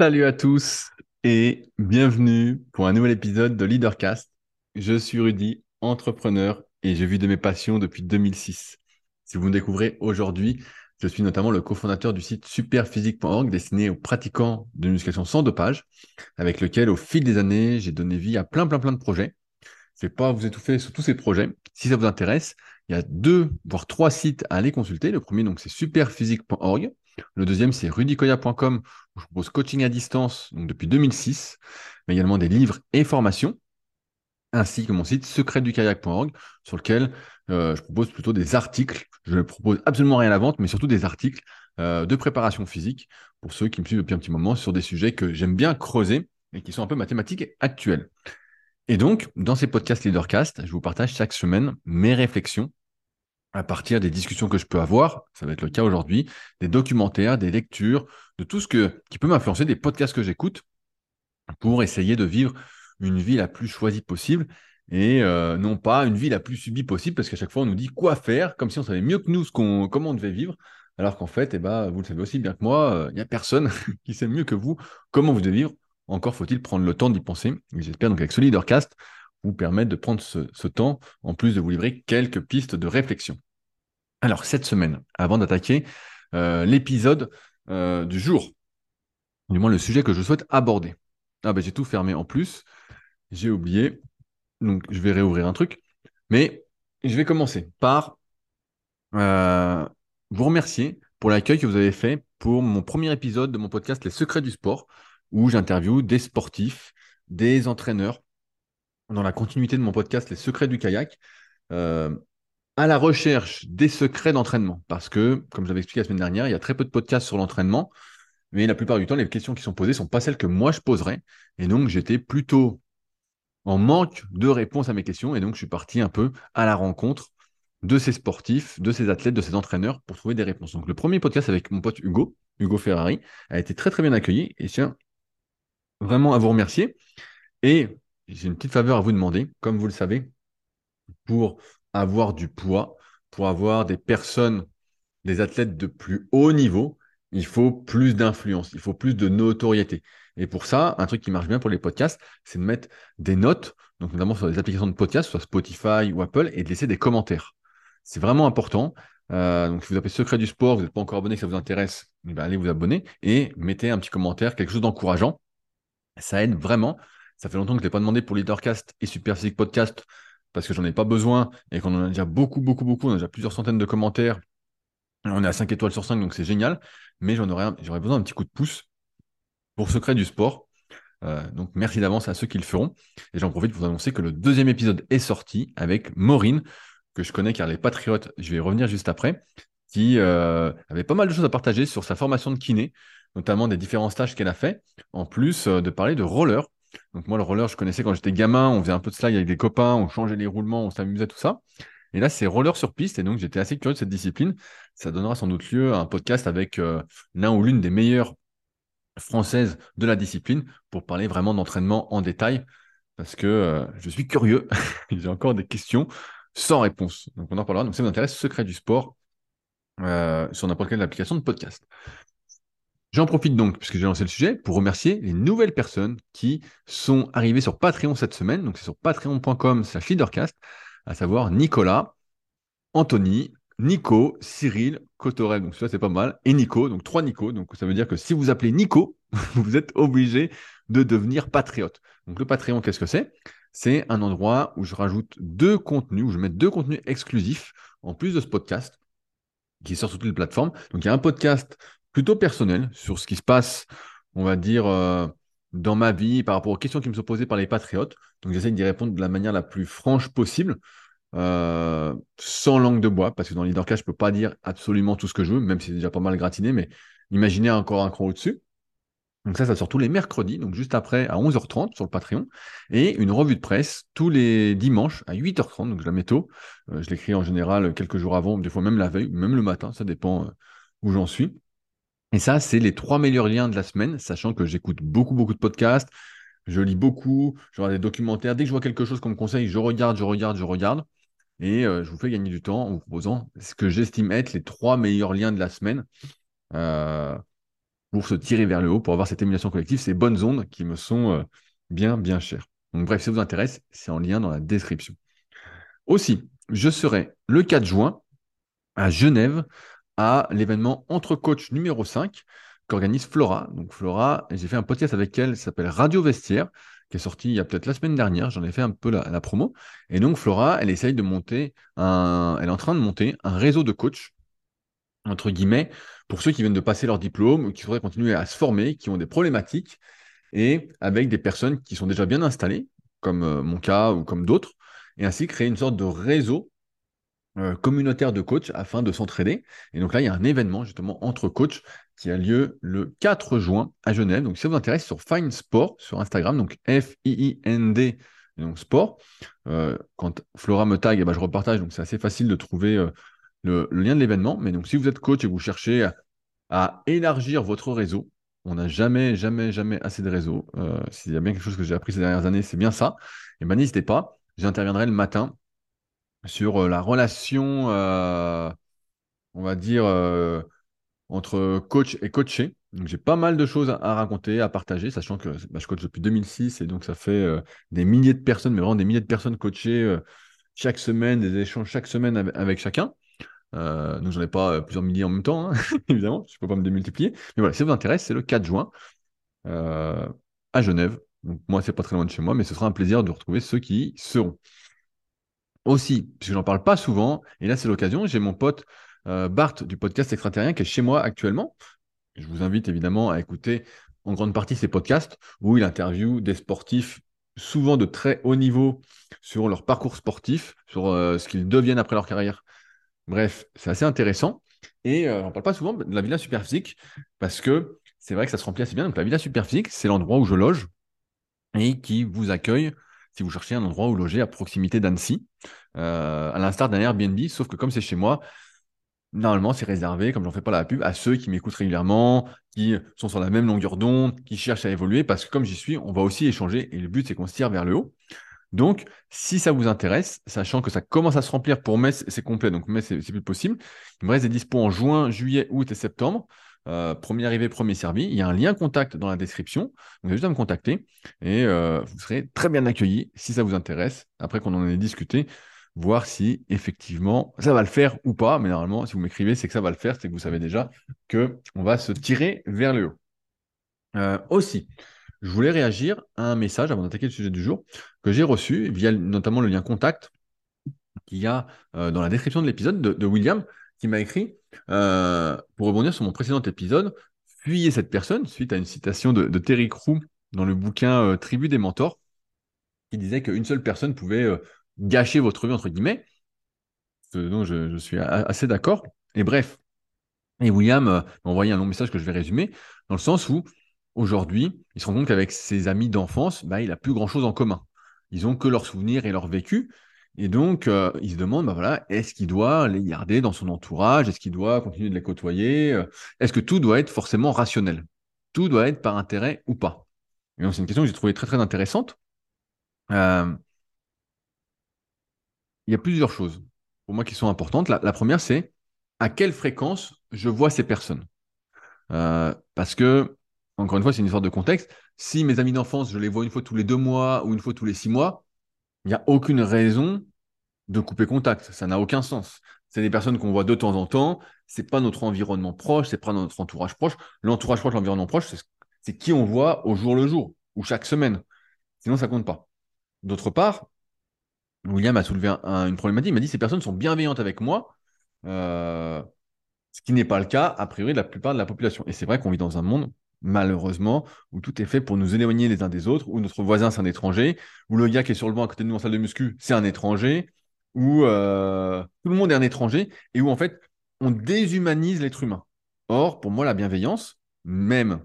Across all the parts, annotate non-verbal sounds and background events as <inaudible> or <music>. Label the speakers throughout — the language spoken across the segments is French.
Speaker 1: Salut à tous et bienvenue pour un nouvel épisode de Leadercast. Je suis Rudy, entrepreneur et je vis de mes passions depuis 2006. Si vous me découvrez aujourd'hui, je suis notamment le cofondateur du site superphysique.org destiné aux pratiquants de musculation sans dopage, avec lequel au fil des années, j'ai donné vie à plein plein plein de projets. Je ne vais pas vous étouffer sur tous ces projets. Si ça vous intéresse, il y a deux, voire trois sites à aller consulter. Le premier, donc, c'est superphysique.org. Le deuxième, c'est rudicoya.com, où je propose coaching à distance depuis 2006, mais également des livres et formations, ainsi que mon site secretdukayak.org, sur lequel euh, je propose plutôt des articles. Je ne propose absolument rien à la vente, mais surtout des articles euh, de préparation physique, pour ceux qui me suivent depuis un petit moment, sur des sujets que j'aime bien creuser et qui sont un peu mathématiques actuelles. Et donc, dans ces podcasts Leadercast, je vous partage chaque semaine mes réflexions à partir des discussions que je peux avoir, ça va être le cas aujourd'hui, des documentaires, des lectures, de tout ce que, qui peut m'influencer, des podcasts que j'écoute, pour essayer de vivre une vie la plus choisie possible et euh, non pas une vie la plus subie possible, parce qu'à chaque fois on nous dit quoi faire, comme si on savait mieux que nous comment on devait vivre, alors qu'en fait, eh ben, vous le savez aussi bien que moi, euh, il n'y a personne <laughs> qui sait mieux que vous comment vous devez vivre. Encore faut-il prendre le temps d'y penser. j'espère donc avec ce Leadercast, vous permettre de prendre ce, temps, en plus de vous livrer quelques pistes de réflexion. Alors, cette semaine, avant d'attaquer euh, l'épisode euh, du jour, du moins le sujet que je souhaite aborder. Ah ben j'ai tout fermé en plus, j'ai oublié, donc je vais réouvrir un truc, mais je vais commencer par euh, vous remercier pour l'accueil que vous avez fait pour mon premier épisode de mon podcast Les Secrets du Sport, où j'interviewe des sportifs, des entraîneurs, dans la continuité de mon podcast Les secrets du kayak, euh, à la recherche des secrets d'entraînement. Parce que, comme j'avais expliqué la semaine dernière, il y a très peu de podcasts sur l'entraînement, mais la plupart du temps, les questions qui sont posées ne sont pas celles que moi je poserais. Et donc, j'étais plutôt en manque de réponses à mes questions. Et donc, je suis parti un peu à la rencontre de ces sportifs, de ces athlètes, de ces entraîneurs pour trouver des réponses. Donc, le premier podcast avec mon pote Hugo, Hugo Ferrari, a été très très bien accueilli. Et tiens, vraiment à vous remercier. Et j'ai une petite faveur à vous demander, comme vous le savez, pour avoir du poids, pour avoir des personnes, des athlètes de plus haut niveau, il faut plus d'influence, il faut plus de notoriété. Et pour ça, un truc qui marche bien pour les podcasts, c'est de mettre des notes, donc notamment sur les applications de podcasts, soit Spotify ou Apple, et de laisser des commentaires. C'est vraiment important. Euh, donc, si vous appelez Secret du Sport, vous n'êtes pas encore abonné, que ça vous intéresse, eh ben, allez vous abonner et mettez un petit commentaire, quelque chose d'encourageant. Ça aide vraiment. Ça fait longtemps que je ne l'ai pas demandé pour Leadercast et Super Physique Podcast parce que j'en ai pas besoin et qu'on en a déjà beaucoup, beaucoup, beaucoup. On a déjà plusieurs centaines de commentaires. On est à 5 étoiles sur 5, donc c'est génial. Mais j'en aurais, j'aurais besoin d'un petit coup de pouce pour Secret du Sport. Euh, donc merci d'avance à ceux qui le feront. Et j'en profite pour vous annoncer que le deuxième épisode est sorti avec Maureen, que je connais car les Patriotes, je vais y revenir juste après, qui euh, avait pas mal de choses à partager sur sa formation de kiné, notamment des différents stages qu'elle a fait, en plus euh, de parler de roller. Donc moi, le roller, je connaissais quand j'étais gamin, on faisait un peu de slide avec des copains, on changeait les roulements, on s'amusait, tout ça. Et là, c'est roller sur piste, et donc j'étais assez curieux de cette discipline. Ça donnera sans doute lieu à un podcast avec euh, l'un ou l'une des meilleures françaises de la discipline pour parler vraiment d'entraînement en détail, parce que euh, je suis curieux, <laughs> j'ai encore des questions sans réponse. Donc on en parlera. Donc ça m'intéresse, secret du sport euh, sur n'importe quelle application de podcast. J'en profite donc, puisque j'ai lancé le sujet, pour remercier les nouvelles personnes qui sont arrivées sur Patreon cette semaine. Donc c'est sur patreon.com slash leadercast, à savoir Nicolas, Anthony, Nico, Cyril, Cotorel, donc ça c'est pas mal, et Nico, donc trois Nico. Donc ça veut dire que si vous appelez Nico, <laughs> vous êtes obligé de devenir patriote. Donc le Patreon, qu'est-ce que c'est? C'est un endroit où je rajoute deux contenus, où je mets deux contenus exclusifs en plus de ce podcast qui sort sur toutes les plateformes. Donc il y a un podcast plutôt personnel sur ce qui se passe, on va dire, euh, dans ma vie par rapport aux questions qui me sont posées par les patriotes. Donc j'essaie d'y répondre de la manière la plus franche possible, euh, sans langue de bois, parce que dans LeaderCast, je ne peux pas dire absolument tout ce que je veux, même si c'est déjà pas mal gratiné, mais imaginez encore un cran au-dessus. Donc ça, ça sort tous les mercredis, donc juste après à 11h30 sur le Patreon, et une revue de presse tous les dimanches à 8h30, donc je la mets tôt. Euh, je l'écris en général quelques jours avant, des fois même la veille, même le matin, ça dépend où j'en suis. Et ça, c'est les trois meilleurs liens de la semaine, sachant que j'écoute beaucoup, beaucoup de podcasts, je lis beaucoup, je regarde des documentaires. Dès que je vois quelque chose qu'on me conseille, je regarde, je regarde, je regarde. Et euh, je vous fais gagner du temps en vous proposant ce que j'estime être les trois meilleurs liens de la semaine. Euh, pour se tirer vers le haut, pour avoir cette émulation collective, ces bonnes ondes qui me sont euh, bien, bien chères. Donc bref, si ça vous intéresse, c'est en lien dans la description. Aussi, je serai le 4 juin à Genève à l'événement Entre Coach numéro 5 qu'organise Flora. Donc Flora, j'ai fait un podcast avec elle, ça s'appelle Radio Vestiaire, qui est sorti il y a peut-être la semaine dernière, j'en ai fait un peu la, promo. Et donc Flora, elle essaye de monter un, elle est en train de monter un réseau de coachs, entre guillemets, pour ceux qui viennent de passer leur diplôme qui voudraient continuer à se former, qui ont des problématiques, et avec des personnes qui sont déjà bien installées, comme euh, mon cas ou comme d'autres, et ainsi créer une sorte de réseau communautaire de coachs afin de s'entraider. Et donc là, il y a un événement justement entre coachs qui a lieu le 4 juin à Genève. Donc si ça vous intéresse, sur Find Sport sur Instagram, donc F-I-I-N-D, donc sport. Euh, quand Flora me tag, eh ben, je repartage, donc c'est assez facile de trouver euh, le, lien de l'événement. Mais donc si vous êtes coach et vous cherchez à, élargir votre réseau, on n'a jamais, jamais, jamais assez de réseau. S'il y a bien quelque chose que j'ai appris ces dernières années, c'est bien ça. Et eh ben n'hésitez pas, j'interviendrai le matin sur la relation, on va dire, entre coach et coaché. Donc j'ai pas mal de choses à, raconter, à partager, sachant que bah, je coach depuis 2006 et donc ça fait des milliers de personnes, mais vraiment des milliers de personnes coachées chaque semaine, des échanges chaque semaine avec, chacun. Euh, donc j'en ai pas plusieurs milliers en même temps, hein, <laughs> évidemment, je peux pas me démultiplier. Mais voilà, si ça vous intéresse, c'est le 4 juin à Genève. Donc moi, c'est pas très loin de chez moi, mais ce sera un plaisir de retrouver ceux qui y seront. Aussi, puisque j'en parle pas souvent, et là c'est l'occasion, j'ai mon pote euh, Bart du podcast Extraterrien qui est chez moi actuellement. Je vous invite évidemment à écouter en grande partie ses podcasts où il interviewe des sportifs souvent de très haut niveau sur leur parcours sportif, sur euh, ce qu'ils deviennent après leur carrière. Bref, c'est assez intéressant. Et euh, on ne parle pas souvent de la Villa Superphysique parce que c'est vrai que ça se remplit assez bien. Donc la Villa Superphysique, c'est l'endroit où je loge et qui vous accueille si vous cherchez un endroit où loger à proximité d'Annecy, euh, à l'instar d'un Airbnb, sauf que comme c'est chez moi, normalement c'est réservé, comme j'en fais pas la pub, à ceux qui m'écoutent régulièrement, qui sont sur la même longueur d'onde, qui cherchent à évoluer, parce que comme j'y suis, on va aussi échanger, et le but c'est qu'on se tire vers le haut. Donc, si ça vous intéresse, sachant que ça commence à se remplir pour mai, c'est complet, donc mai c'est plus possible. Il me reste des dispos en juin, juillet, août et septembre. Euh, premier arrivé, premier servi. Il y a un lien contact dans la description. Vous avez juste à me contacter et euh, vous serez très bien accueillis si ça vous intéresse. Après qu'on en ait discuté, voir si effectivement ça va le faire ou pas. Mais normalement, si vous m'écrivez, c'est que ça va le faire, c'est que vous savez déjà que on va se tirer vers le haut. Euh, aussi, je voulais réagir à un message avant d'attaquer le sujet du jour que j'ai reçu via notamment le lien contact qu'il y a dans la description de l'épisode de William qui m'a écrit, euh, pour rebondir sur mon précédent épisode, fuyez cette personne, suite à une citation de, Terry Crew dans le bouquin euh, Tribu des mentors, qui disait qu'une seule personne pouvait euh, gâcher votre vie, entre guillemets. Donc je, suis assez d'accord. Et bref, et William m'a envoyé un long message que je vais résumer, dans le sens où aujourd'hui, il se rend compte qu'avec ses amis d'enfance, bah, il n'a plus grand-chose en commun. Ils ont que leurs souvenirs et leur vécu. Et donc, euh, il se demande, bah voilà, est-ce qu'il doit les garder dans son entourage? Est-ce qu'il doit continuer de les côtoyer? Euh, Est-ce que tout doit être forcément rationnel? Tout doit être par intérêt ou pas? Et donc, c'est une question que j'ai trouvée très, très intéressante. Euh, il y a plusieurs choses pour moi qui sont importantes. La, première, c'est à quelle fréquence je vois ces personnes? Parce que, encore une fois, c'est une histoire de contexte. Si mes amis d'enfance, je les vois une fois tous les deux mois ou une fois tous les six mois, il n'y a aucune raison de couper contact. Ça n'a aucun sens. C'est des personnes qu'on voit de temps en temps. C'est pas notre environnement proche, c'est pas notre entourage proche. L'entourage proche, l'environnement proche, c'est qui on voit au jour le jour ou chaque semaine. Sinon, ça compte pas. D'autre part, William a soulevé une problématique. Il m'a dit ces personnes sont bienveillantes avec moi, euh, ce qui n'est pas le cas a priori de la plupart de la population. Et c'est vrai qu'on vit dans un monde malheureusement, où tout est fait pour nous éloigner les uns des autres, où notre voisin c'est un étranger, où le gars qui est sur le banc à côté de nous en salle de muscu c'est un étranger, où euh, tout le monde est un étranger, et où en fait on déshumanise l'être humain. Or, pour moi, la bienveillance, même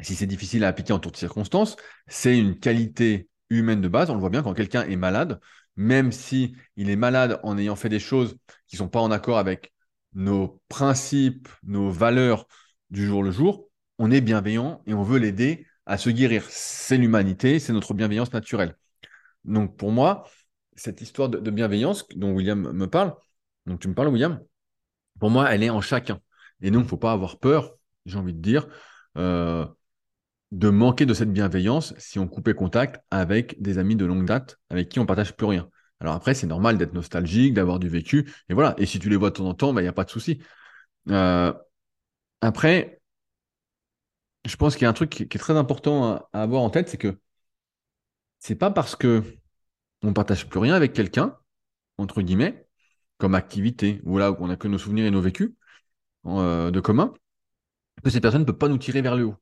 Speaker 1: si c'est difficile à appliquer en toutes circonstances, c'est une qualité humaine de base. On le voit bien quand quelqu'un est malade, même si il est malade en ayant fait des choses qui ne sont pas en accord avec nos principes, nos valeurs, du jour le jour, on est bienveillant et on veut l'aider à se guérir. C'est l'humanité, c'est notre bienveillance naturelle. Donc pour moi, cette histoire de, bienveillance dont William me parle, donc tu me parles William, pour moi, elle est en chacun. Et donc, il ne faut pas avoir peur j'ai envie de dire, euh, de manquer de cette bienveillance si on coupait contact avec des amis de longue date avec qui on partage plus rien. Alors après, c'est normal d'être nostalgique, d'avoir du vécu, et voilà. Et si tu les vois de temps en temps, il bah, n'y a pas de souci. Euh, après, je pense qu'il y a un truc qui, est très important à, avoir en tête, c'est que c'est pas parce que on partage plus rien avec quelqu'un, entre guillemets, comme activité, ou là où on n'a que nos souvenirs et nos vécus euh, de commun, que cette personne ne peut pas nous tirer vers le haut.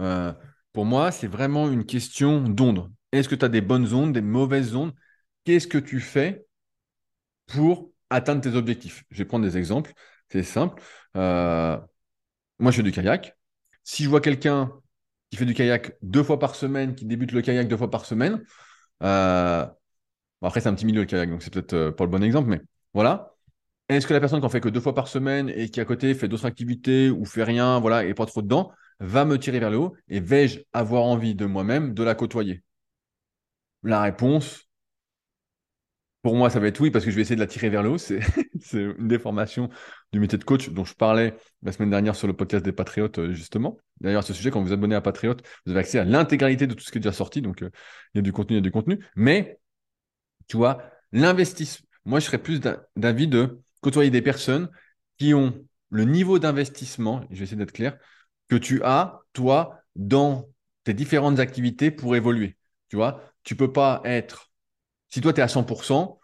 Speaker 1: Euh, pour moi, c'est vraiment une question d'onde. Est-ce que tu as des bonnes ondes, des mauvaises ondes? Qu'est-ce que tu fais pour atteindre tes objectifs? Je vais prendre des exemples. C'est simple. Euh, moi, je fais du kayak. Si je vois quelqu'un qui fait du kayak deux fois par semaine, qui débute le kayak deux fois par semaine, euh, après, c'est un petit milieu le kayak, donc c'est peut-être pas le bon exemple, mais voilà. Est-ce que la personne qui en fait que deux fois par semaine et qui à côté fait d'autres activités ou fait rien, voilà, et pas trop dedans, va me tirer vers le haut et vais-je avoir envie de moi-même de la côtoyer? La réponse, pour moi, ça va être oui, parce que je vais essayer de la tirer vers le haut. C'est <laughs> une déformation du métier de coach dont je parlais la semaine dernière sur le podcast des Patriotes, euh, justement. D'ailleurs, à ce sujet, quand vous abonnez à Patriotes, vous avez accès à l'intégralité de tout ce qui est déjà sorti. Donc, euh, il y a du contenu, il y a du contenu. Mais, tu vois, l'investissement. Moi, je serais plus d'avis de côtoyer des personnes qui ont le niveau d'investissement, je vais essayer d'être clair, que tu as, toi, dans tes différentes activités pour évoluer. Tu vois, tu peux pas être. Si toi, tu es à 100%,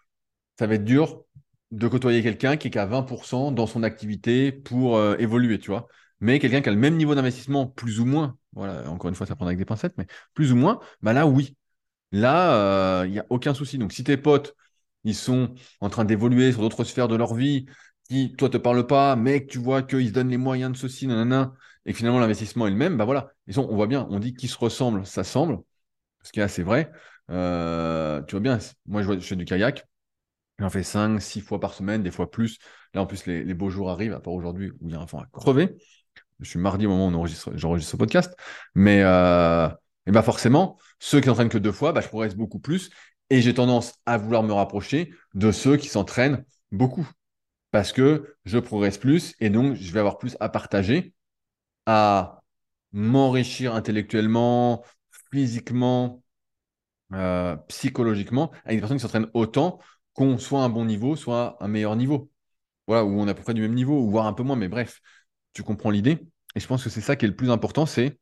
Speaker 1: ça va être dur de côtoyer quelqu'un qui est qu'à 20% dans son activité pour euh, évoluer, tu vois. Mais quelqu'un qui a le même niveau d'investissement, plus ou moins, voilà, encore une fois, ça prend avec des pincettes, mais plus ou moins, bah là, oui. Là, il euh, n'y a aucun souci. Donc, si tes potes, ils sont en train d'évoluer sur d'autres sphères de leur vie, qui, toi, te parlent pas, mais que tu vois qu'ils se donnent les moyens de ceci, nanana, et que finalement l'investissement est le même, bah voilà. Et on voit bien, on dit qu'ils se ressemblent, ça semble, ce qui est assez vrai. Euh, tu vois bien, moi je, fais du kayak, j'en fais 5, 6 fois par semaine, des fois plus. Là en plus, les, beaux jours arrivent, à part aujourd'hui où il y a un fond à crever. Je suis mardi au moment où j'enregistre ce podcast. Mais euh, et bah forcément, ceux qui s'entraînent que deux fois, bah, je progresse beaucoup plus. Et j'ai tendance à vouloir me rapprocher de ceux qui s'entraînent beaucoup parce que je progresse plus et donc je vais avoir plus à partager, à m'enrichir intellectuellement, physiquement, euh, psychologiquement, avec des personnes qui s'entraînent autant qu'on soit un bon niveau, soit un meilleur niveau. Voilà, où on est à peu près du même niveau, ou voire un peu moins, mais bref, tu comprends l'idée. Et je pense que c'est ça qui est le plus important, c'est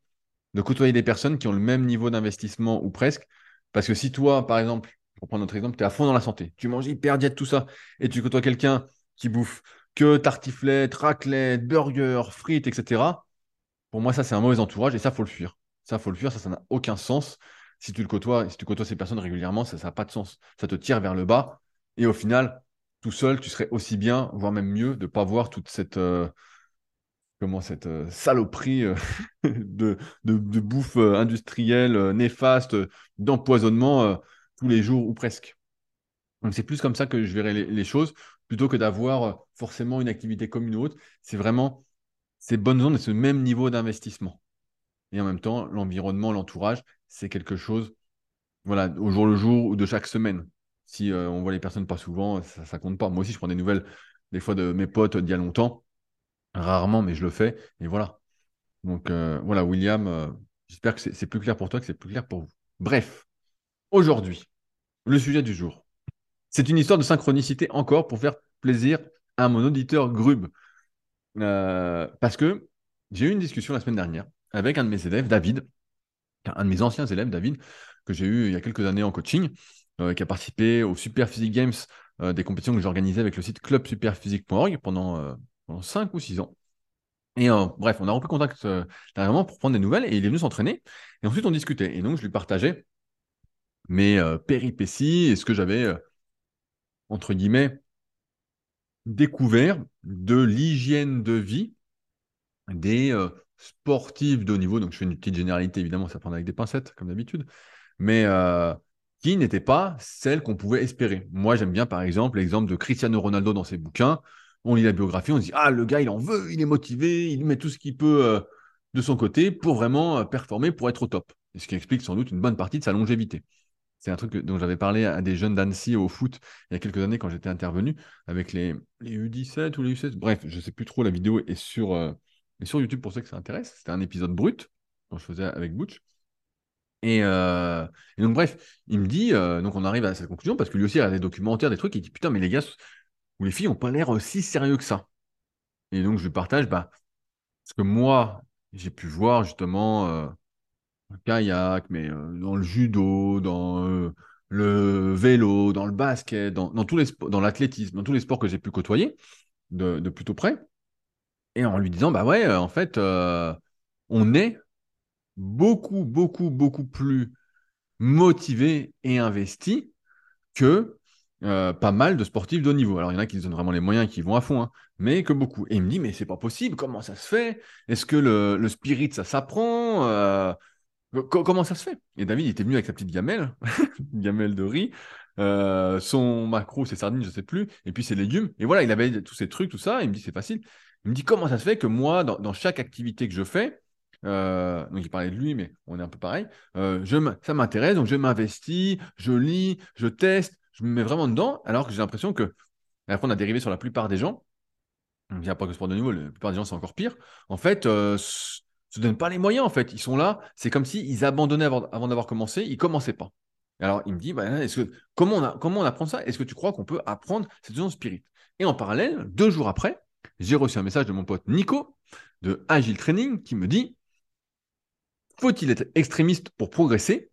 Speaker 1: de côtoyer des personnes qui ont le même niveau d'investissement ou presque. Parce que si toi, par exemple, pour prendre notre exemple, tu es à fond dans la santé, tu manges hyper diète, tout ça, et tu côtoies quelqu'un qui bouffe que tartiflette, raclette, burger, frites, etc. Pour moi, ça, c'est un mauvais entourage et ça, faut le fuir. Ça, faut le fuir, ça, ça n'a aucun sens. Si tu le côtoies, si tu côtoies ces personnes régulièrement, ça n'a pas de sens. Ça te tire vers le bas et au final, tout seul, tu serais aussi bien, voire même mieux, de ne pas voir toute cette, euh, comment, cette euh, saloperie euh, <laughs> de, bouffe industrielle, néfaste, d'empoisonnement tous les jours ou presque. Donc c'est plus comme ça que je verrai les choses plutôt que d'avoir forcément une activité comme une autre. C'est vraiment ces bonnes zones et ce même niveau d'investissement. Et en même temps, l'environnement, l'entourage, c'est quelque chose, voilà, au jour le jour ou de chaque semaine. Si euh, on voit les personnes pas souvent, ça, compte pas. Moi aussi, je prends des nouvelles des fois de mes potes d'il y a longtemps. Rarement, mais je le fais. Et voilà. Donc euh, voilà, William, j'espère que c'est plus clair pour toi, que c'est plus clair pour vous. Bref, aujourd'hui, le sujet du jour. C'est une histoire de synchronicité encore pour faire plaisir à mon auditeur Grub. Euh, parce que j'ai eu une discussion la semaine dernière avec un de mes élèves, David, un de mes anciens élèves, David, que j'ai eu il y a quelques années en coaching, euh, qui a participé aux Super Physique Games, euh, des compétitions que j'organisais avec le site clubsuperphysique.org pendant, pendant 5 ou 6 ans. Et bref, on a repris contact dernièrement pour prendre des nouvelles et il est venu s'entraîner. Et ensuite, on discutait. Et donc, je lui partageais mes péripéties et ce que j'avais entre guillemets, découvert de l'hygiène de vie des euh, sportifs de haut niveau. Donc, je fais une petite généralité, évidemment, ça prend avec des pincettes, comme d'habitude, mais euh, qui n'était pas celle qu'on pouvait espérer. Moi, j'aime bien, par exemple, l'exemple de Cristiano Ronaldo dans ses bouquins. On lit la biographie, on se dit Ah, le gars, il en veut, il est motivé, il met tout ce qu'il peut euh, de son côté pour vraiment performer, pour être au top. Et ce qui explique sans doute une bonne partie de sa longévité. C'est un truc dont j'avais parlé à des jeunes d'Annecy au foot il y a quelques années quand j'étais intervenu avec les, U17 ou les U16. Bref, je ne sais plus trop, la vidéo est sur, euh, Et sur YouTube, pour ceux que ça intéresse, c'était un épisode brut dont je faisais avec Butch. Et, euh, et, donc, bref, il me dit, euh, donc on arrive à cette conclusion parce que lui aussi il a des documentaires, des trucs, il dit Putain, mais les gars ou les filles n'ont pas l'air aussi sérieux que ça. Et donc, je lui partage, bah, ce que moi, j'ai pu voir justement, euh, kayak, mais euh, dans le judo, dans le vélo, dans le basket, dans, tous les dans l'athlétisme, dans tous les sports que j'ai pu côtoyer de, de, plutôt près. Et en lui disant, bah ouais, en fait, on est beaucoup, beaucoup, beaucoup plus motivé et investi que euh, pas mal de sportifs de haut niveau. Alors, il y en a qui se donnent vraiment les moyens, qui vont à fond, hein, mais que beaucoup. Et il me dit, mais c'est pas possible, comment ça se fait? Est-ce que le, spirit, ça s'apprend euh, Comment ça se fait? Et David, il était venu avec sa petite gamelle, <laughs> gamelle de riz, euh, son macro, ses sardines, je sais plus, et puis ses légumes. Et voilà, il avait tous ces trucs, tout ça. Il me dit, c'est facile. Il me dit, comment ça se fait que moi, dans chaque activité que je fais, euh, donc il parlait de lui, mais on est un peu pareil. Euh, ça m'intéresse, donc je m'investis, je lis, je teste, je me mets vraiment dedans, alors que j'ai l'impression que, après on a dérivé sur la plupart des gens, il n'y a pas que le sport de niveau, la plupart des gens c'est encore pire, en fait, euh, se donnent pas les moyens, en fait. Ils sont là, c'est comme s'ils abandonnaient avant, d'avoir commencé, ils commençaient pas. Alors il me dit, bah, comment, on comment on apprend ça? Est-ce que tu crois qu'on peut apprendre cette zone spirit? Et en parallèle, deux jours après, j'ai reçu un message de mon pote Nico de Agile Training qui me dit faut-il être extrémiste pour progresser?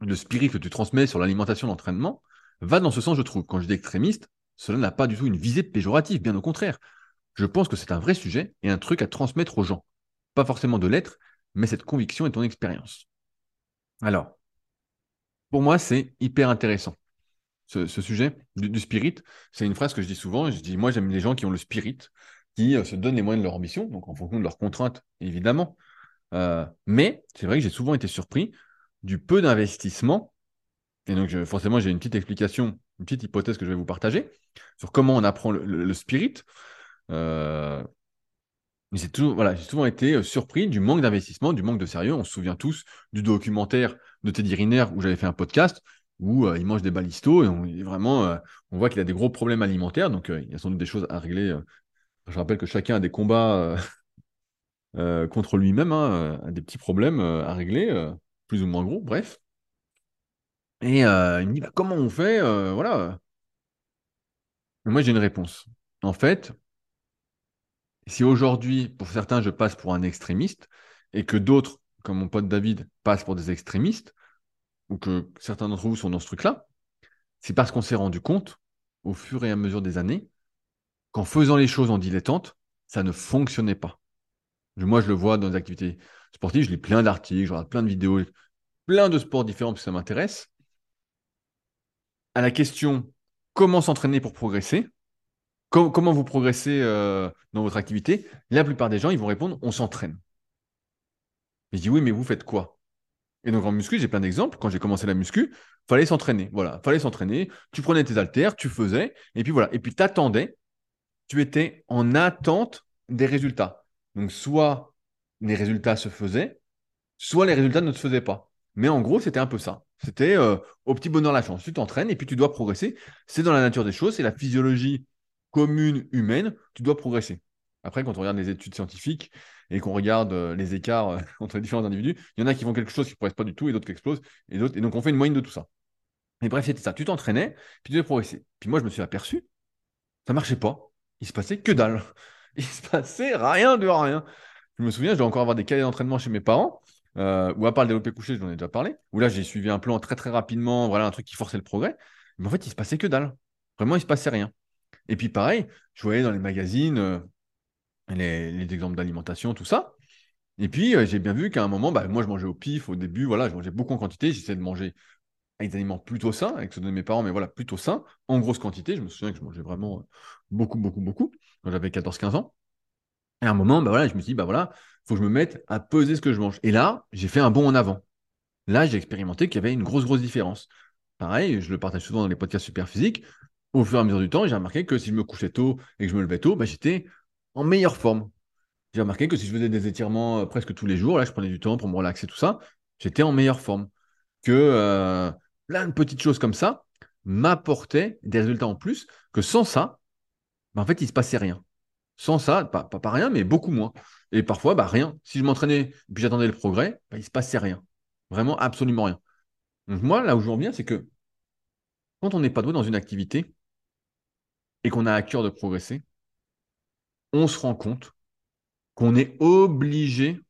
Speaker 1: Le spirit que tu transmets sur l'alimentation, l'entraînement, va dans ce sens, je trouve. Quand je dis extrémiste, cela n'a pas du tout une visée péjorative, bien au contraire. Je pense que c'est un vrai sujet et un truc à transmettre aux gens. Pas forcément de l'être, mais cette conviction et ton expérience. Alors, pour moi, c'est hyper intéressant. Ce, sujet du, spirit, c'est une phrase que je dis souvent. Je dis, moi, j'aime les gens qui ont le spirit, qui euh, se donnent les moyens de leur ambition, donc en fonction de leurs contraintes, évidemment. Euh, mais c'est vrai que j'ai souvent été surpris du peu d'investissement. Et donc, forcément, j'ai une petite explication, une petite hypothèse que je vais vous partager sur comment on apprend le, spirit. Euh, mais j'ai souvent été euh, surpris du manque d'investissement, du manque de sérieux. On se souvient tous du documentaire de Teddy Riner où j'avais fait un podcast où il mange des balistos et on, vraiment, on voit qu'il a des gros problèmes alimentaires. Donc, il y a sans doute des choses à régler. je rappelle que chacun a des combats <laughs> euh, contre lui-même, hein, euh, des petits problèmes euh, à régler, plus ou moins gros, bref. Et il me dit bah, comment on fait Voilà. moi, j'ai une réponse. En fait, si aujourd'hui, pour certains, je passe pour un extrémiste, et que d'autres, comme mon pote David, passent pour des extrémistes, ou que certains d'entre vous sont dans ce truc-là, c'est parce qu'on s'est rendu compte, au fur et à mesure des années, qu'en faisant les choses en dilettante, ça ne fonctionnait pas. Moi, je le vois dans des activités sportives, je lis plein d'articles, je regarde plein de vidéos, plein de sports différents parce que ça m'intéresse. À la question comment s'entraîner pour progresser, comment vous progressez euh, dans votre activité, la plupart des gens, ils vont répondre on s'entraîne. je dis oui, mais vous faites quoi? Et donc en muscu, j'ai plein d'exemples. Quand j'ai commencé la muscu, fallait s'entraîner. Voilà, fallait s'entraîner. Tu prenais tes haltères, tu faisais, et puis voilà. Et puis tu attendais, tu étais en attente des résultats. Donc, soit les résultats se faisaient, soit les résultats ne se faisaient pas. Mais en gros, c'était un peu ça. C'était euh, au petit bonheur la chance. Tu t'entraînes et puis tu dois progresser. C'est dans la nature des choses, c'est la physiologie commune humaine. Tu dois progresser. Après, quand on regarde les études scientifiques et qu'on regarde euh, les écarts euh, <laughs> entre les différents individus, il y en a qui font quelque chose qui ne progressent pas du tout et d'autres qui explosent. Et, d'autres, et donc, on fait une moyenne de tout ça. Et bref, c'était ça. Tu t'entraînais, puis tu devais progresser. Puis moi, je me suis aperçu, ça ne marchait pas. Il se passait que dalle <laughs> il se passait rien de rien. Je me souviens, je dois encore avoir des cahiers d'entraînement chez mes parents, euh, ou à part le développé couché, j'en ai déjà parlé, où là j'ai suivi un plan très très rapidement, voilà un truc qui forçait le progrès. Mais en fait, il se passait que dalle. Vraiment, il se passait rien. Et puis pareil, je voyais dans les magazines euh, les, exemples d'alimentation, tout ça. Et puis euh, j'ai bien vu qu'à un moment, bah, moi je mangeais au pif au début, voilà, je mangeais beaucoup en quantité, j'essayais de manger avec des aliments plutôt sains, avec ceux de mes parents, mais voilà, plutôt sains, en grosse quantité. Je me souviens que je mangeais vraiment beaucoup, beaucoup, beaucoup quand j'avais 14-15 ans. Et à un moment, bah voilà, je me suis dit, bah voilà, faut que je me mette à peser ce que je mange. Et là, j'ai fait un bond en avant. Là, j'ai expérimenté qu'il y avait une grosse, grosse différence. Pareil, je le partage souvent dans les podcasts super physiques. Au fur et à mesure du temps, j'ai remarqué que si je me couchais tôt et que je me levais tôt, bah, j'étais en meilleure forme. J'ai remarqué que si je faisais des étirements euh, presque tous les jours, là, je prenais du temps pour me relaxer, tout ça, j'étais en meilleure forme. Que euh, plein de petites choses comme ça m'apportaient des résultats en plus, que sans ça, ben, en fait, il ne se passait rien. Sans ça, pas, pas, rien, mais beaucoup moins. Et parfois, bah, rien. Si je m'entraînais et puis j'attendais le progrès, bah, il ne se passait rien. Vraiment, absolument rien. Donc moi, là où je reviens, c'est que quand on n'est pas doué dans une activité et qu'on a à cœur de progresser, on se rend compte qu'on est obligé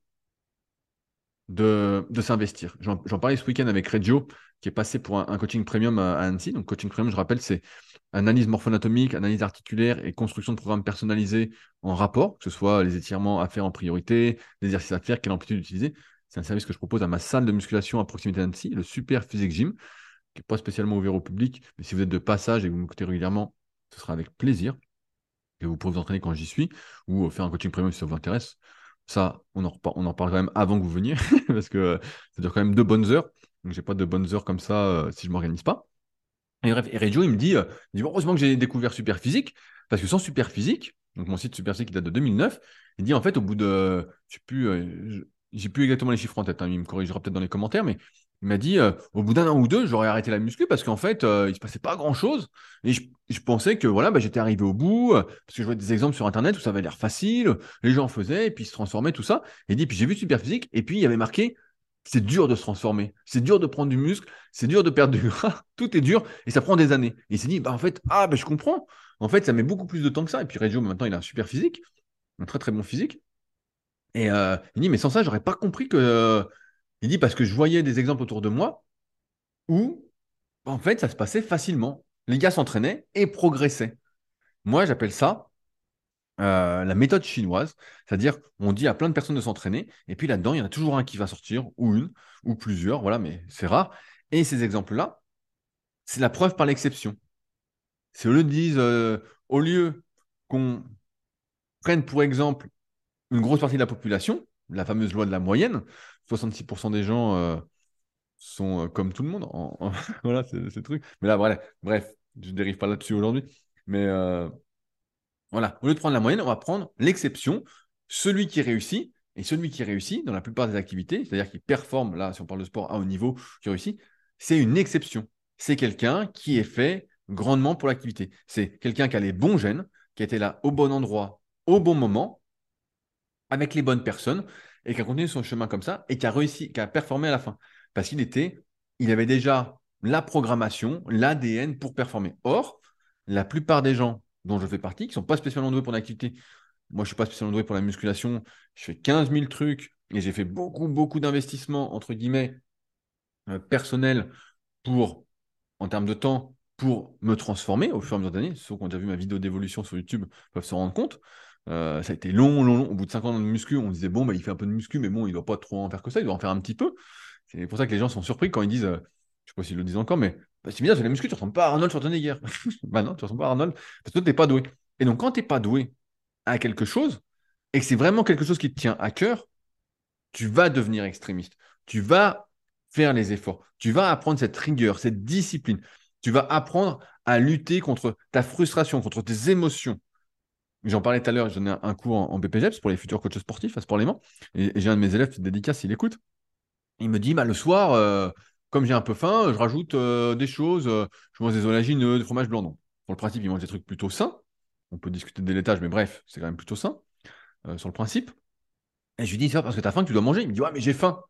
Speaker 1: de, s'investir. J'en parlais ce week-end avec Reggio, qui est passé pour un, coaching premium à, Annecy. Donc, coaching premium, je rappelle, c'est analyse morpho-anatomique, analyse articulaire et construction de programmes personnalisés en rapport, que ce soit les étirements à faire en priorité, les exercices à faire, quelle amplitude utiliser. C'est un service que je propose à ma salle de musculation à proximité d'Annecy, le Super Physique Gym, qui n'est pas spécialement ouvert au public, mais si vous êtes de passage et que vous m'écoutez régulièrement, ce sera avec plaisir. Et vous pouvez vous entraîner quand j'y suis, ou faire un coaching premium si ça vous intéresse. Ça, on en, on en parle quand même avant que vous veniez, <laughs> parce que ça dure quand même deux bonnes heures. Donc, j'ai pas de bonnes heures comme ça euh, si je m'organise pas. Et bref, et Reggio, il me dit, euh, il dit heureusement que j'ai découvert Superphysique, parce que sans Superphysique, donc mon site Superphysique qui date de 2009, il dit en fait, au bout de, je sais plus, euh, j'ai plus exactement les chiffres en tête, hein, il me corrigera peut-être dans les commentaires, mais il m'a dit, au bout d'un an ou deux, j'aurais arrêté la muscu parce qu'en fait, il se passait pas grand-chose. Et je, pensais que voilà, bah, j'étais arrivé au bout, parce que je voyais des exemples sur Internet où ça avait l'air facile, les gens faisaient, et puis ils se transformaient, tout ça. Et dit, puis j'ai vu Superphysique, et puis il y avait marqué, c'est dur de se transformer, c'est dur de prendre du muscle, c'est dur de perdre du gras, <laughs> tout est dur et ça prend des années. Et il s'est dit, bah, en fait, ah, bah, je comprends. En fait, ça met beaucoup plus de temps que ça. Et puis Reggio, maintenant, il a un super physique, un très très bon physique. Et euh, il dit, mais sans ça, j'aurais pas compris que. Il dit, parce que je voyais des exemples autour de moi où, en fait, ça se passait facilement. Les gars s'entraînaient et progressaient. Moi, j'appelle ça euh, la méthode chinoise, c'est-à-dire on dit à plein de personnes de s'entraîner, et puis là-dedans, il y en a toujours un qui va sortir, ou une, ou plusieurs, voilà, mais c'est rare. Et ces exemples-là, c'est la preuve par l'exception. Lieu de dire, euh, au lieu qu'on prenne pour exemple une grosse partie de la population, la fameuse loi de la moyenne, 66% des gens euh, sont comme tout le monde. <laughs> voilà, c'est le truc. Mais là, voilà, bref, je ne dérive pas là-dessus aujourd'hui. Mais voilà, au lieu de prendre la moyenne, on va prendre l'exception, celui qui réussit, et celui qui réussit dans la plupart des activités, c'est-à-dire qui performe, là, si on parle de sport à haut niveau, qui réussit, c'est une exception. C'est quelqu'un qui est fait grandement pour l'activité. C'est quelqu'un qui a les bons gènes, qui était là au bon endroit, au bon moment, avec les bonnes personnes, et qui a continué son chemin comme ça, et qui a réussi, qui a performé à la fin. Parce qu'il était, il avait déjà la programmation, l'ADN pour performer. Or, la plupart des gens dont je fais partie, qui ne sont pas spécialement doués pour l'activité. Moi, je ne suis pas spécialement doué pour la musculation. Je fais 15 000 trucs et j'ai fait beaucoup, beaucoup d'investissements, entre guillemets, euh, personnels pour, en termes de temps, pour me transformer au fur et à mesure des années. Ceux qui ont déjà vu ma vidéo d'évolution sur YouTube peuvent se rendre compte. Euh, ça a été long, long, long. Au bout de 5 ans de muscu, on disait, bon, bah, il fait un peu de muscu, mais bon, il ne doit pas trop en faire que ça, il doit en faire un petit peu. C'est pour ça que les gens sont surpris quand ils disent, euh, je sais pas s'ils le disent encore, mais bah, c'est bizarre, c'est la muscu, tu ne ressembles pas à Arnold Schwarzenegger. <laughs> bah non, tu ne ressembles pas à Arnold parce que toi, tu n'es pas doué. Et donc, quand tu n'es pas doué à quelque chose et que c'est vraiment quelque chose qui te tient à cœur, tu vas devenir extrémiste. Tu vas faire les efforts. Tu vas apprendre cette rigueur, cette discipline. Tu vas apprendre à lutter contre ta frustration, contre tes émotions. J'en parlais tout à l'heure, je donnais un cours en, BPGEPS pour les futurs coachs sportifs à Sport Léman. Et, et j'ai un de mes élèves, dédicace, il écoute. Il me dit, bah, le soir, euh, comme j'ai un peu faim, je rajoute euh, des choses. Euh, je mange des oléagineux, du fromage blanc. Non. Pour le principe, il mange des trucs plutôt sains. On peut discuter de laitage, mais bref, c'est quand même plutôt sain sur le principe. Et je lui dis, c'est parce que tu as faim que tu dois manger. Il me dit, ouais, mais j'ai faim.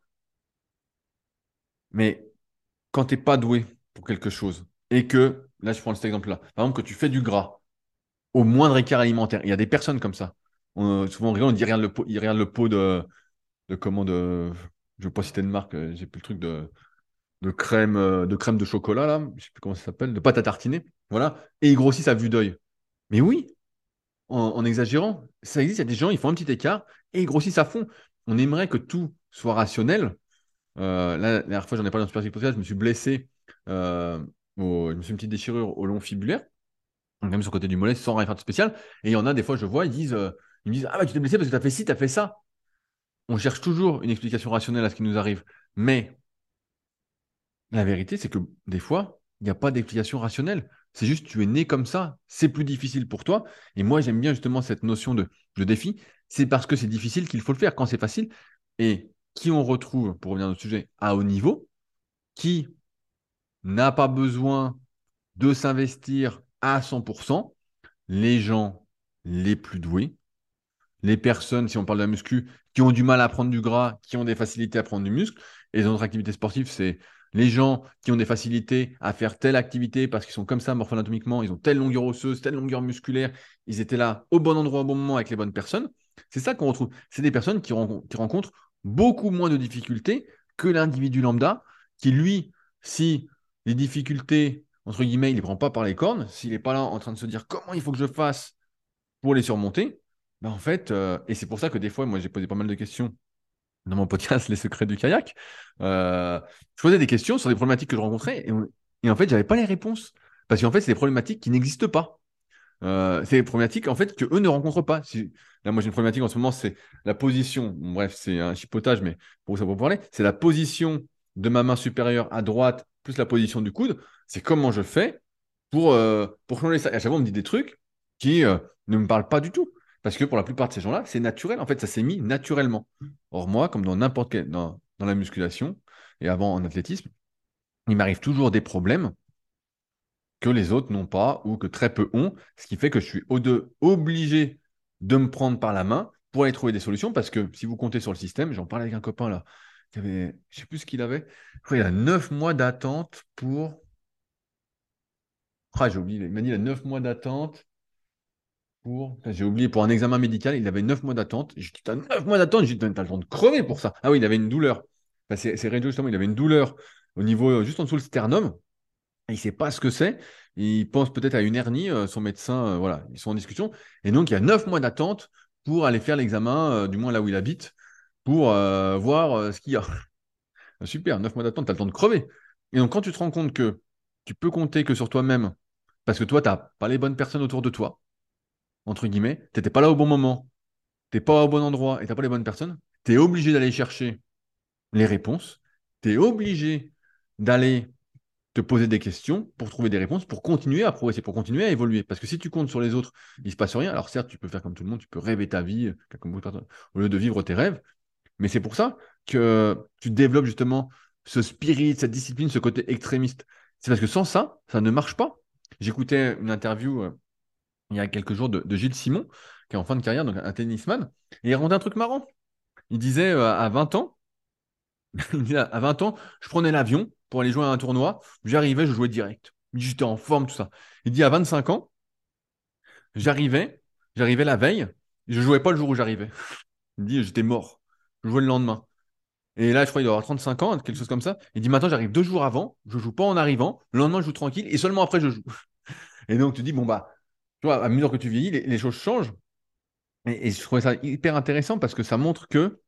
Speaker 1: Mais quand tu n'es pas doué pour quelque chose et que, là, je prends cet exemple-là, par exemple, que tu fais du gras au moindre écart alimentaire, il y a des personnes comme ça. souvent, on dit, regarde le pot, il regarde le pot de, de comment de. Je ne veux pas citer de marque, j'ai plus le truc de de crème, euh, de crème de chocolat, là, je sais plus comment ça s'appelle, de pâte à tartiner, voilà, et ils grossissent à vue d'œil. Mais oui, en, exagérant, ça existe, il y a des gens, ils font un petit écart et ils grossissent à fond. On aimerait que tout soit rationnel. Euh, la dernière fois, j'en ai parlé dans Super Podcast, je me suis blessé, euh, je me suis une petite déchirure au long fibulaire, même sur le côté du mollet, sans rien faire de spécial. Et il y en a des fois, je vois, ils ils me disent, ah bah tu t'es blessé parce que tu as fait ci, tu as fait ça. On cherche toujours une explication rationnelle à ce qui nous arrive. Mais la vérité, c'est que des fois, il n'y a pas d'explication rationnelle. C'est juste, tu es né comme ça, c'est plus difficile pour toi. Et moi, j'aime bien justement cette notion de, défi. C'est parce que c'est difficile qu'il faut le faire. Quand c'est facile, et qui on retrouve, pour revenir au sujet, à haut niveau, qui n'a pas besoin de s'investir à 100%, les gens les plus doués, les personnes, si on parle de la muscu, qui ont du mal à prendre du gras, qui ont des facilités à prendre du muscle. Et les autres activités sportives, c'est les gens qui ont des facilités à faire telle activité parce qu'ils sont comme ça morpho-anatomiquement, ils ont telle longueur osseuse, telle longueur musculaire, ils étaient là au bon endroit au bon moment avec les bonnes personnes. C'est ça qu'on retrouve. C'est des personnes qui, rencontrent beaucoup moins de difficultés que l'individu lambda qui, lui, si les difficultés, entre guillemets, il ne prend pas par les cornes, s'il n'est pas là en train de se dire comment il faut que je fasse pour les surmonter, ben en fait, euh, et c'est pour ça que des fois, moi j'ai posé pas mal de questions dans mon podcast Les secrets du kayak, euh, je posais des questions sur des problématiques que je rencontrais et, en fait, j'avais pas les réponses. Parce qu'en fait, c'est des problématiques qui n'existent pas. Euh, c'est des problématiques en fait que eux ne rencontrent pas. Là, moi j'ai une problématique en ce moment, c'est la position. bref, c'est un chipotage, mais pour ça pour parler, c'est la position de ma main supérieure à droite plus la position du coude. C'est comment je fais pour euh, pour changer ça. Et à chaque fois, on me dit des trucs qui ne me parlent pas du tout. Parce que pour la plupart de ces gens-là, c'est naturel. En fait, ça s'est mis naturellement. Or, moi, comme dans n'importe quel, dans, dans la musculation et avant en athlétisme, il m'arrive toujours des problèmes que les autres n'ont pas ou que très peu ont, ce qui fait que je suis obligé de me prendre par la main pour aller trouver des solutions parce que si vous comptez sur le système, j'en parlais avec un copain là, qui avait, je sais plus ce qu'il avait, il a 9 mois d'attente pour. Ah, j'ai oublié, il m'a dit il a 9 mois d'attente j'ai oublié, pour un examen médical, il avait 9 mois d'attente. J'ai dit, t'as 9 mois d'attente? J'ai dit, t'as le temps de crever pour ça. Ah oui, il avait une douleur. c'est réduit justement, il avait une douleur au niveau, euh, juste en dessous le sternum. Il ne sait pas ce que c'est. Il pense peut-être à une hernie. Euh, son médecin, euh, voilà, ils sont en discussion. Et donc, il y a 9 mois d'attente pour aller faire l'examen, du moins là où il habite, pour voir ce qu'il y a. <laughs> Super, 9 mois d'attente, tu as le temps de crever. Et donc, quand tu te rends compte que tu peux compter que sur toi-même, parce que toi, tu n'as pas les bonnes personnes autour de toi, entre guillemets, tu n'étais pas là au bon moment, tu n'es pas au bon endroit et tu n'as pas les bonnes personnes, tu es obligé d'aller chercher les réponses, tu es obligé d'aller te poser des questions pour trouver des réponses, pour continuer à progresser, pour continuer à évoluer. Parce que si tu comptes sur les autres, il ne se passe rien. Alors certes, tu peux faire comme tout le monde, tu peux rêver ta vie, comme au lieu de vivre tes rêves. Mais c'est pour ça que tu développes justement ce spirit, cette discipline, ce côté extrémiste. C'est parce que sans ça, ça ne marche pas. J'écoutais une interview euh, il y a quelques jours de, Gilles Simon, qui est en fin de carrière, donc un tennisman, et il racontait un truc marrant. Il disait euh, à 20 ans, <laughs> à 20 ans, je prenais l'avion pour aller jouer à un tournoi, j'arrivais, je jouais direct. J'étais en forme, tout ça. Il dit à 25 ans, j'arrivais, j'arrivais la veille, je jouais pas le jour où j'arrivais. <laughs> Il dit, j'étais mort. Je le lendemain. Et là, je crois qu'il doit avoir 35 ans, quelque chose comme ça. Il dit, maintenant, j'arrive deux jours avant, je joue pas en arrivant, le lendemain, je joue tranquille, et seulement après, je joue. <laughs> Et donc, tu dis, bon, bah, tu vois, à mesure que tu vieillis, les, choses changent. Et, je trouvais ça hyper intéressant parce que ça montre que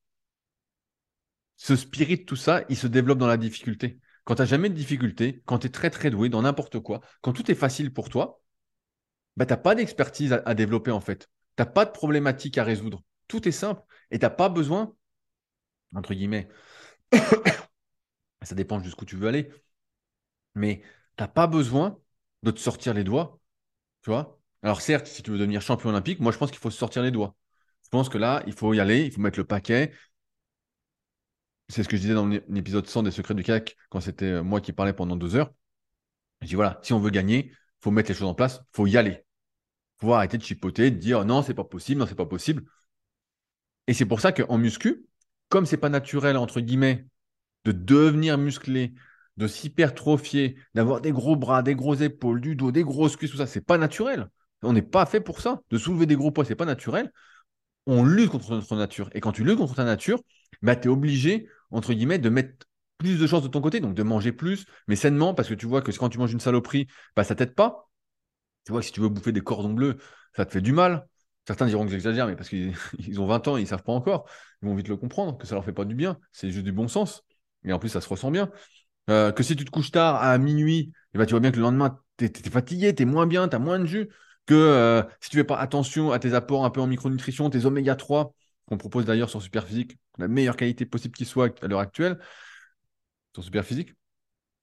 Speaker 1: ce spirit, tout ça, il se développe dans la difficulté. Quand tu n'as jamais de difficulté, quand tu es très très doué dans n'importe quoi, quand tout est facile pour toi, bah, tu n'as pas d'expertise à, développer en fait. Tu n'as pas de problématique à résoudre. Tout est simple. Et tu n'as pas besoin, entre guillemets, <coughs> ça dépend jusqu'où tu veux aller, mais tu n'as pas besoin de te sortir les doigts. Tu vois alors certes, si tu veux devenir champion olympique, moi je pense qu'il faut se sortir les doigts. Je pense que là, il faut y aller, il faut mettre le paquet. C'est ce que je disais dans l'épisode 100 des secrets du CAC, quand c'était euh, moi qui parlais pendant deux heures. Je dis voilà, si on veut gagner, il faut mettre les choses en place, il faut y aller. Il faut arrêter de chipoter, de dire non, c'est pas possible, non, c'est pas possible. Et c'est pour ça qu'en muscu, comme c'est pas naturel, entre guillemets, de devenir musclé, de s'hypertrophier, d'avoir des gros bras, des gros épaules, du dos, des grosses cuisses, tout ça, c'est pas naturel. On n'est pas fait pour ça. De soulever des gros poids, c'est pas naturel. On lutte contre notre nature. Et quand tu luttes contre ta nature, bah, tu es obligé, entre guillemets, de mettre plus de chances de ton côté, donc de manger plus, mais sainement, parce que tu vois que quand tu manges une saloperie, bah, ça t'aide pas. Tu vois, si tu veux bouffer des cordons bleus, ça te fait du mal. Certains diront que j'exagère, mais parce qu'ils <laughs> ont 20 ans, ils ne savent pas encore. Ils vont vite le comprendre, que ça leur fait pas du bien. C'est juste du bon sens. Et en plus, ça se ressent bien. Euh, que si tu te couches tard à minuit, eh ben, tu vois bien que le lendemain, tu es, fatigué, tu es moins bien, tu as moins de jus que euh, si tu fais pas attention à tes apports un peu en micronutrition, tes oméga 3, qu'on propose d'ailleurs sur Superphysique, la meilleure qualité possible qui soit à l'heure actuelle, sur Superphysique,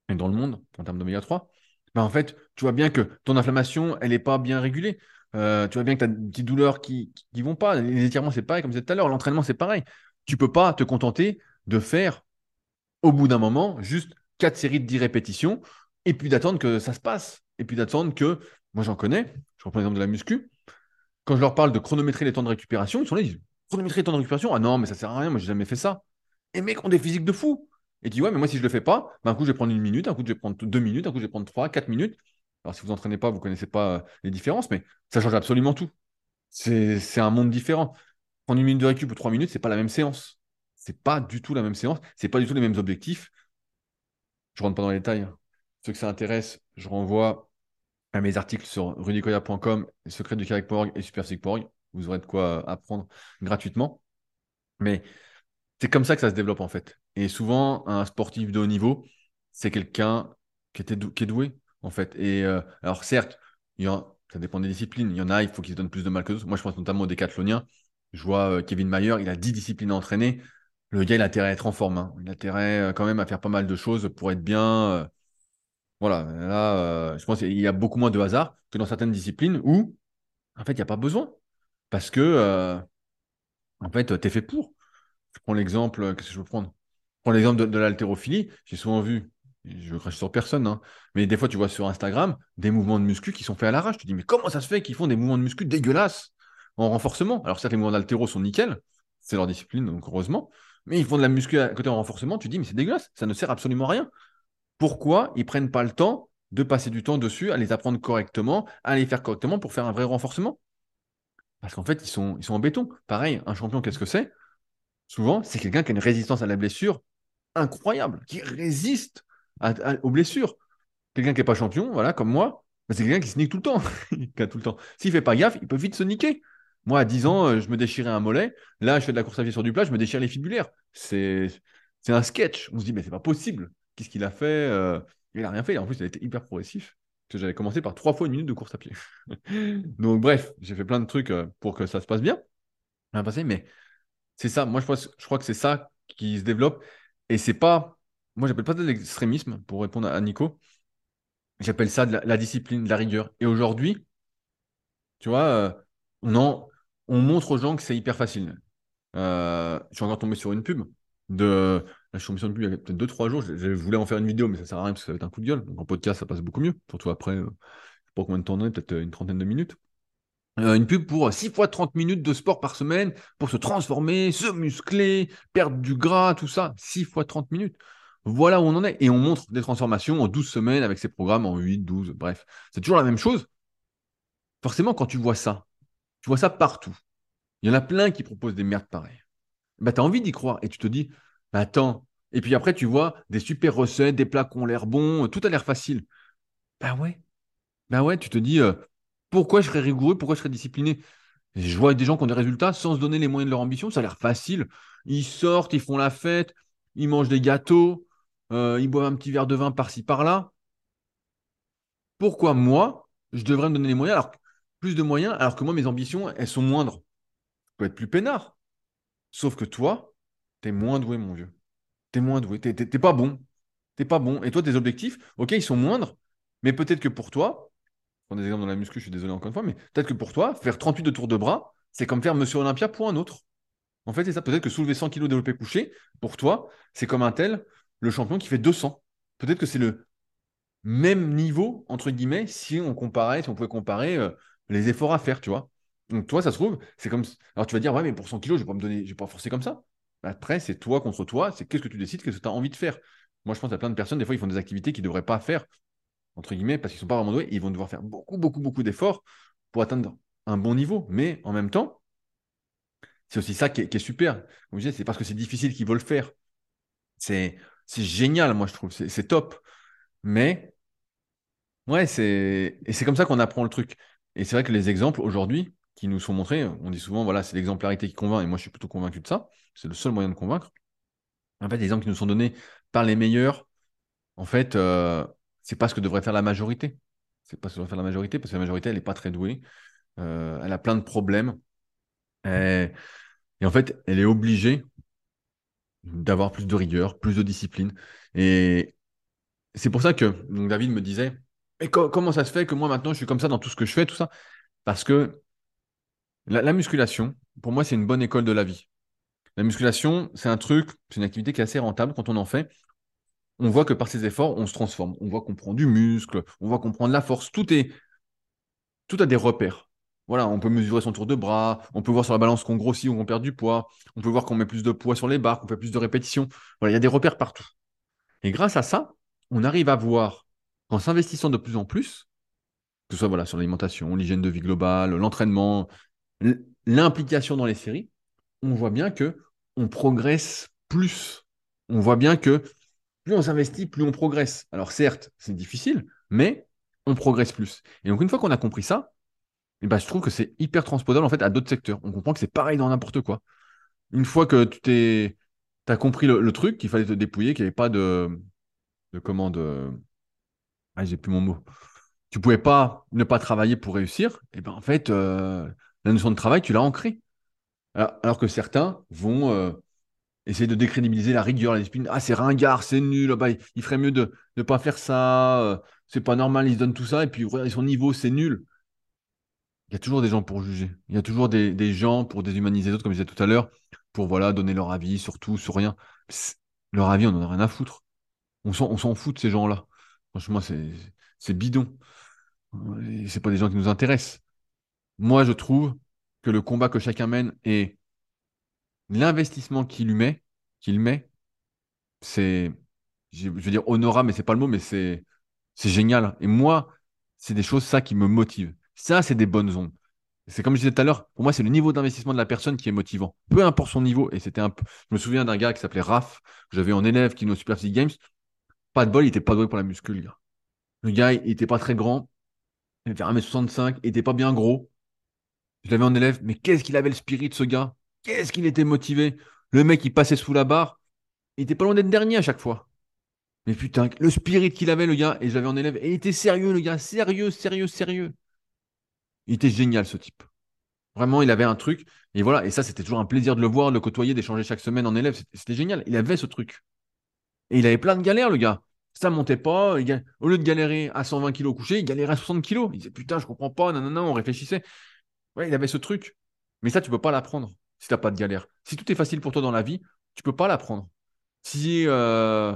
Speaker 1: et dans le monde, en termes d'oméga 3, ben en fait, tu vois bien que ton inflammation, elle n'est pas bien régulée. Euh, tu vois bien que tu as des petites douleurs qui ne vont pas. Les étirements, c'est pareil, comme je disais tout à l'heure. L'entraînement, c'est pareil. Tu peux pas te contenter de faire, au bout d'un moment, juste quatre séries de 10 répétitions, et puis d'attendre que ça se passe. Et puis d'attendre que, moi j'en connais, je reprends l'exemple de la muscu. quand je leur parle de chronométrer les temps de récupération, ils sont là, ils disent chronométrer les temps de récupération? Ah non, mais ça sert à rien, moi j'ai jamais fait ça. Et mecs ont des physiques de fou. Et tu Ouais, mais moi si je le fais pas, ben, un coup je vais prendre une minute, un coup je vais prendre deux minutes, un coup je vais prendre trois, quatre minutes. Alors si vous entraînez pas, vous connaissez pas euh, les différences, mais ça change absolument tout. C'est un monde différent. Prendre une minute de récup ou trois minutes, c'est pas la même séance. C'est pas du tout la même séance, c'est pas du tout les mêmes objectifs. Je rentre pas dans les détails. Hein. Ceux que ça intéresse, je renvoie à mes articles sur rudicoya.com, secret du carré.org et superphysique.org. Vous aurez de quoi apprendre gratuitement. Mais c'est comme ça que ça se développe en fait. Et souvent, un sportif de haut niveau, c'est quelqu'un qui, qui est doué en fait. Et euh, alors certes, il y ça dépend des disciplines. Il y en a, il faut qu'ils se donnent plus de mal que d'autres. Moi, je pense notamment au décathlonien. Je vois euh, Kevin Mayer, il a 10 disciplines à entraîner. Le gars, il a intérêt à être en forme. Hein. Il a intérêt euh, quand même à faire pas mal de choses pour être bien. Voilà, là, je pense qu'il y a beaucoup moins de hasard que dans certaines disciplines où, en fait, il n'y a pas besoin. Parce que, en fait, tu es fait pour. Je prends l'exemple, qu'est-ce que je veux prendre? Prends l'exemple de, l'haltérophilie. J'ai souvent vu, je veux cracher sur personne, hein, mais des fois, tu vois sur Instagram des mouvements de muscu qui sont faits à l'arrache. Tu te dis, mais comment ça se fait qu'ils font des mouvements de muscu dégueulasses en renforcement? Alors, certes, les mouvements d'haltéro sont nickel, c'est leur discipline, donc heureusement, mais ils font de la muscu à côté en renforcement. Tu te dis, mais c'est dégueulasse, ça ne sert absolument à rien. Pourquoi ils prennent pas le temps de passer du temps dessus, à les apprendre correctement, à les faire correctement pour faire un vrai renforcement? Parce qu'en fait, ils sont, ils sont en béton. Pareil, un champion, qu'est-ce que c'est? Souvent, c'est quelqu'un qui a une résistance à la blessure incroyable, qui résiste aux blessures. Quelqu'un qui n'est pas champion, voilà, comme moi, bah, c'est quelqu'un qui se nique tout le temps. <laughs> tout le temps. S'il fait pas gaffe, il peut vite se niquer. Moi, à 10 ans, euh, je me déchirais un mollet. Là, je fais de la course à pied sur du plat, je me déchire les fibulaires. C'est un sketch. On se dit, mais c'est pas possible. Qu'est-ce qu'il a fait euh, Il n'a rien fait. En plus, il a été hyper progressif. j'avais commencé par trois fois une minute de course à pied. <laughs> Donc, bref, j'ai fait plein de trucs euh, pour que ça se passe bien. mais c'est ça. Moi, je, je crois que c'est ça qui se développe. Et c'est pas. Moi, j'appelle pas ça de l'extrémisme, pour répondre à Nico. J'appelle ça de la, discipline, de la rigueur. Et aujourd'hui, tu vois, euh, on, on montre aux gens que c'est hyper facile. je suis encore tombé sur une pub je suis tombé sur une pub il y a peut-être 2-3 jours. Je, voulais en faire une vidéo, mais ça sert à rien parce que ça va être un coup de gueule. Donc en podcast, ça passe beaucoup mieux. Surtout après, euh, je sais pas combien de temps on est, peut-être euh, une trentaine de minutes. Euh, une pub pour 6 fois 30 minutes de sport par semaine pour se transformer, se muscler, perdre du gras, tout ça. 6 fois 30 minutes. Voilà où on en est. Et on montre des transformations en 12 semaines avec ces programmes en 8, 12, bref. C'est toujours la même chose. Forcément, quand tu vois ça, tu vois ça partout. Il y en a plein qui proposent des merdes pareilles. Bah, tu as envie d'y croire et tu te dis, bah, attends. Et puis après, tu vois des super recettes, des plats qui ont l'air bons, tout a l'air facile. Bah ouais. Bah ouais, tu te dis, euh, pourquoi je serais rigoureux, pourquoi je serais discipliné? Je vois des gens qui ont des résultats sans se donner les moyens de leur ambition, ça a l'air facile. Ils sortent, ils font la fête, ils mangent des gâteaux, euh, ils boivent un petit verre de vin par-ci, par-là. Pourquoi moi, je devrais me donner les moyens, plus de moyens, alors que moi, mes ambitions, elles sont moindres Je peux être plus peinard. Sauf que toi, T'es moins doué, mon vieux. T'es moins doué. T'es pas bon. T'es pas bon. Et toi, tes objectifs, ok, ils sont moindres, mais peut-être que pour toi, prends des exemples dans la muscu, je suis désolé encore une fois, mais peut-être que pour toi, faire 38 de tours de bras, c'est comme faire Monsieur Olympia pour un autre. En fait, c'est ça. Peut-être que soulever 100 kg développé couché, pour toi, c'est comme un tel, le champion qui fait 200. Peut-être que c'est le même niveau, entre guillemets, si on comparait, si on pouvait comparer euh, les efforts à faire, tu vois. Donc, toi, ça se trouve, c'est comme. Alors, tu vas dire, ouais, mais pour 100 kg, je vais pas me donner, je vais pas forcer comme ça. Après, c'est toi contre toi, c'est qu'est-ce que tu décides, qu'est-ce que tu as envie de faire. Moi, je pense à plein de personnes, des fois, ils font des activités qu'ils ne devraient pas faire, entre guillemets, parce qu'ils ne sont pas vraiment doués, ils vont devoir faire beaucoup, beaucoup, beaucoup d'efforts pour atteindre un bon niveau. Mais en même temps, c'est aussi ça qui est, super. Comme je c'est parce que c'est difficile qu'ils veulent le faire. C'est génial, moi, je trouve. C'est top. Mais, ouais, c'est. Et c'est comme ça qu'on apprend le truc. Et c'est vrai que les exemples aujourd'hui, qui nous sont montrés. On dit souvent, voilà, c'est l'exemplarité qui convainc, et moi je suis plutôt convaincu de ça. C'est le seul moyen de convaincre. En fait, les exemples qui nous sont donnés par les meilleurs, en fait, euh, c'est pas ce que devrait faire la majorité. C'est pas ce que devrait faire la majorité, parce que la majorité, elle n'est pas très douée. Euh, elle a plein de problèmes. Et, en fait, elle est obligée d'avoir plus de rigueur, plus de discipline. Et c'est pour ça que donc David me disait, mais comment ça se fait que moi maintenant je suis comme ça dans tout ce que je fais, tout ça? Parce que la, musculation, pour moi, c'est une bonne école de la vie. La musculation, c'est un truc, c'est une activité qui est assez rentable quand on en fait. On voit que par ses efforts, on se transforme. On voit qu'on prend du muscle, on voit qu'on prend de la force. Tout est, tout a des repères. On peut mesurer son tour de bras, on peut voir sur la balance qu'on grossit ou qu'on perd du poids, on peut voir qu'on met plus de poids sur les barres, qu'on fait plus de répétitions. Voilà, il y a des repères partout. Et grâce à ça, on arrive à voir qu'en s'investissant de plus en plus, que ce soit voilà, sur l'alimentation, l'hygiène de vie globale, l'entraînement, l'implication dans les séries, on voit bien que on progresse plus. On voit bien que plus on s'investit, plus on progresse. Alors certes, c'est difficile, mais on progresse plus. Et donc une fois qu'on a compris ça, eh ben, je trouve que c'est hyper transposable en fait à d'autres secteurs. On comprend que c'est pareil dans n'importe quoi. Une fois que tu t'es, as compris le, truc, qu'il fallait te dépouiller, qu'il n'y avait pas de, de comment de, ah, j'ai plus mon mot. Tu pouvais pas ne pas travailler pour réussir. Et ben en fait, euh, la notion de travail, tu l'as ancrée. Alors, que certains vont euh, essayer de décrédibiliser la rigueur, la discipline. Ah, c'est ringard, c'est nul, bah, il, ferait mieux de ne pas faire ça, euh, c'est pas normal, ils se donnent tout ça, et puis son niveau, c'est nul. Il y a toujours des gens pour juger. Il y a toujours des, gens pour déshumaniser les autres, comme je disais tout à l'heure, pour voilà, donner leur avis sur tout, sur rien. Leur avis, on n'en a rien à foutre. On s'en fout de ces gens-là. Franchement, c'est bidon. C'est pas des gens qui nous intéressent. Moi, je trouve que le combat que chacun mène et l'investissement qu'il met, qu'il met, c'est, je veux dire honorable, mais c'est pas le mot, mais c'est, génial. Et moi, c'est des choses ça qui me motive. Ça, c'est des bonnes ondes. C'est comme je disais tout à l'heure, pour moi, c'est le niveau d'investissement de la personne qui est motivant. Peu importe son niveau. Et c'était un peu. Je me souviens d'un gars qui s'appelait Raph, j'avais en élève qui nous Super Physique Games. Pas de bol, il était pas doué pour la muscu, le gars. Le gars, il était pas très grand. Il avait 1m65, il était pas bien gros. Je l'avais en élève, mais qu'est-ce qu'il avait le spirit, ce gars? Qu'est-ce qu'il était motivé? Le mec, il passait sous la barre. Il était pas loin d'être dernier à chaque fois. Mais putain, le spirit qu'il avait, le gars, et je l'avais en élève, et il était sérieux, le gars, sérieux, sérieux, sérieux. Il était génial, ce type. Vraiment, il avait un truc. Et voilà, et ça, c'était toujours un plaisir de le voir, de le côtoyer, d'échanger chaque semaine en élève. C'était génial. Il avait ce truc. Et il avait plein de galères, le gars. Ça montait pas. Au lieu de galérer à 120 kg couché, il galérait à 60 kg. Il disait Putain, je comprends pas. Non, on réfléchissait. Ouais, il avait ce truc. Mais ça, tu peux pas l'apprendre si tu n'as pas de galère. Si tout est facile pour toi dans la vie, tu peux pas l'apprendre. Si, euh,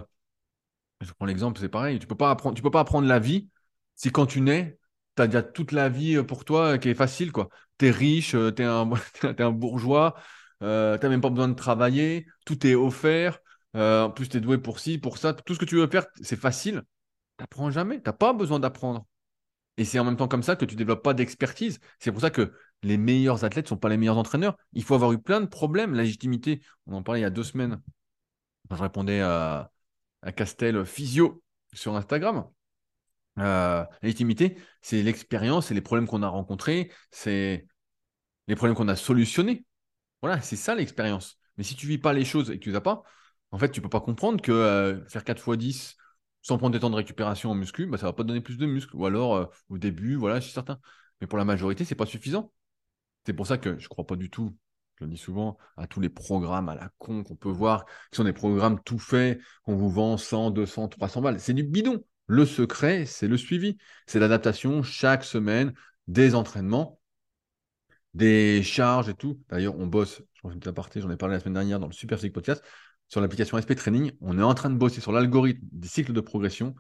Speaker 1: je prends l'exemple, c'est pareil, tu peux pas apprendre, peux pas apprendre la vie si quand tu nais, tu as déjà toute la vie euh, pour toi qui est facile. Tu es riche, tu es, <laughs> un bourgeois, euh, tu n'as même pas besoin de travailler, tout est offert. en plus, tu es doué pour ci, pour ça. Tout ce que tu veux faire, c'est facile. Tu n'apprends jamais. Tu n'as pas besoin d'apprendre. Et c'est en même temps comme ça que tu ne développes pas d'expertise. C'est pour ça que les meilleurs athlètes ne sont pas les meilleurs entraîneurs. Il faut avoir eu plein de problèmes. Légitimité, on en parlait il y a deux semaines. je répondais à, Castel Physio sur Instagram. Euh, la légitimité, c'est l'expérience, c'est les problèmes qu'on a rencontrés, c'est les problèmes qu'on a solutionnés. Voilà, c'est ça l'expérience. Mais si tu vis pas les choses et que tu les as pas, en fait, tu peux pas comprendre que euh, faire 4 x 10 sans prendre des temps de récupération en muscu, bah, ça va pas donner plus de muscles. Ou alors, euh, au début, voilà, je suis certain. Mais pour la majorité, c'est pas suffisant. C'est pour ça que je crois pas du tout, je le dis souvent, à tous les programmes à la con qu'on peut voir, qui sont des programmes tout faits, qu'on vous vend 100, 200, 300 balles. C'est du bidon. Le secret, c'est le suivi. C'est l'adaptation chaque semaine des entraînements, des charges et tout. D'ailleurs, on bosse, je pense que j'en ai parlé la semaine dernière dans le Super Podcast, sur l'application SP Training. On est en train de bosser sur l'algorithme des cycles de progression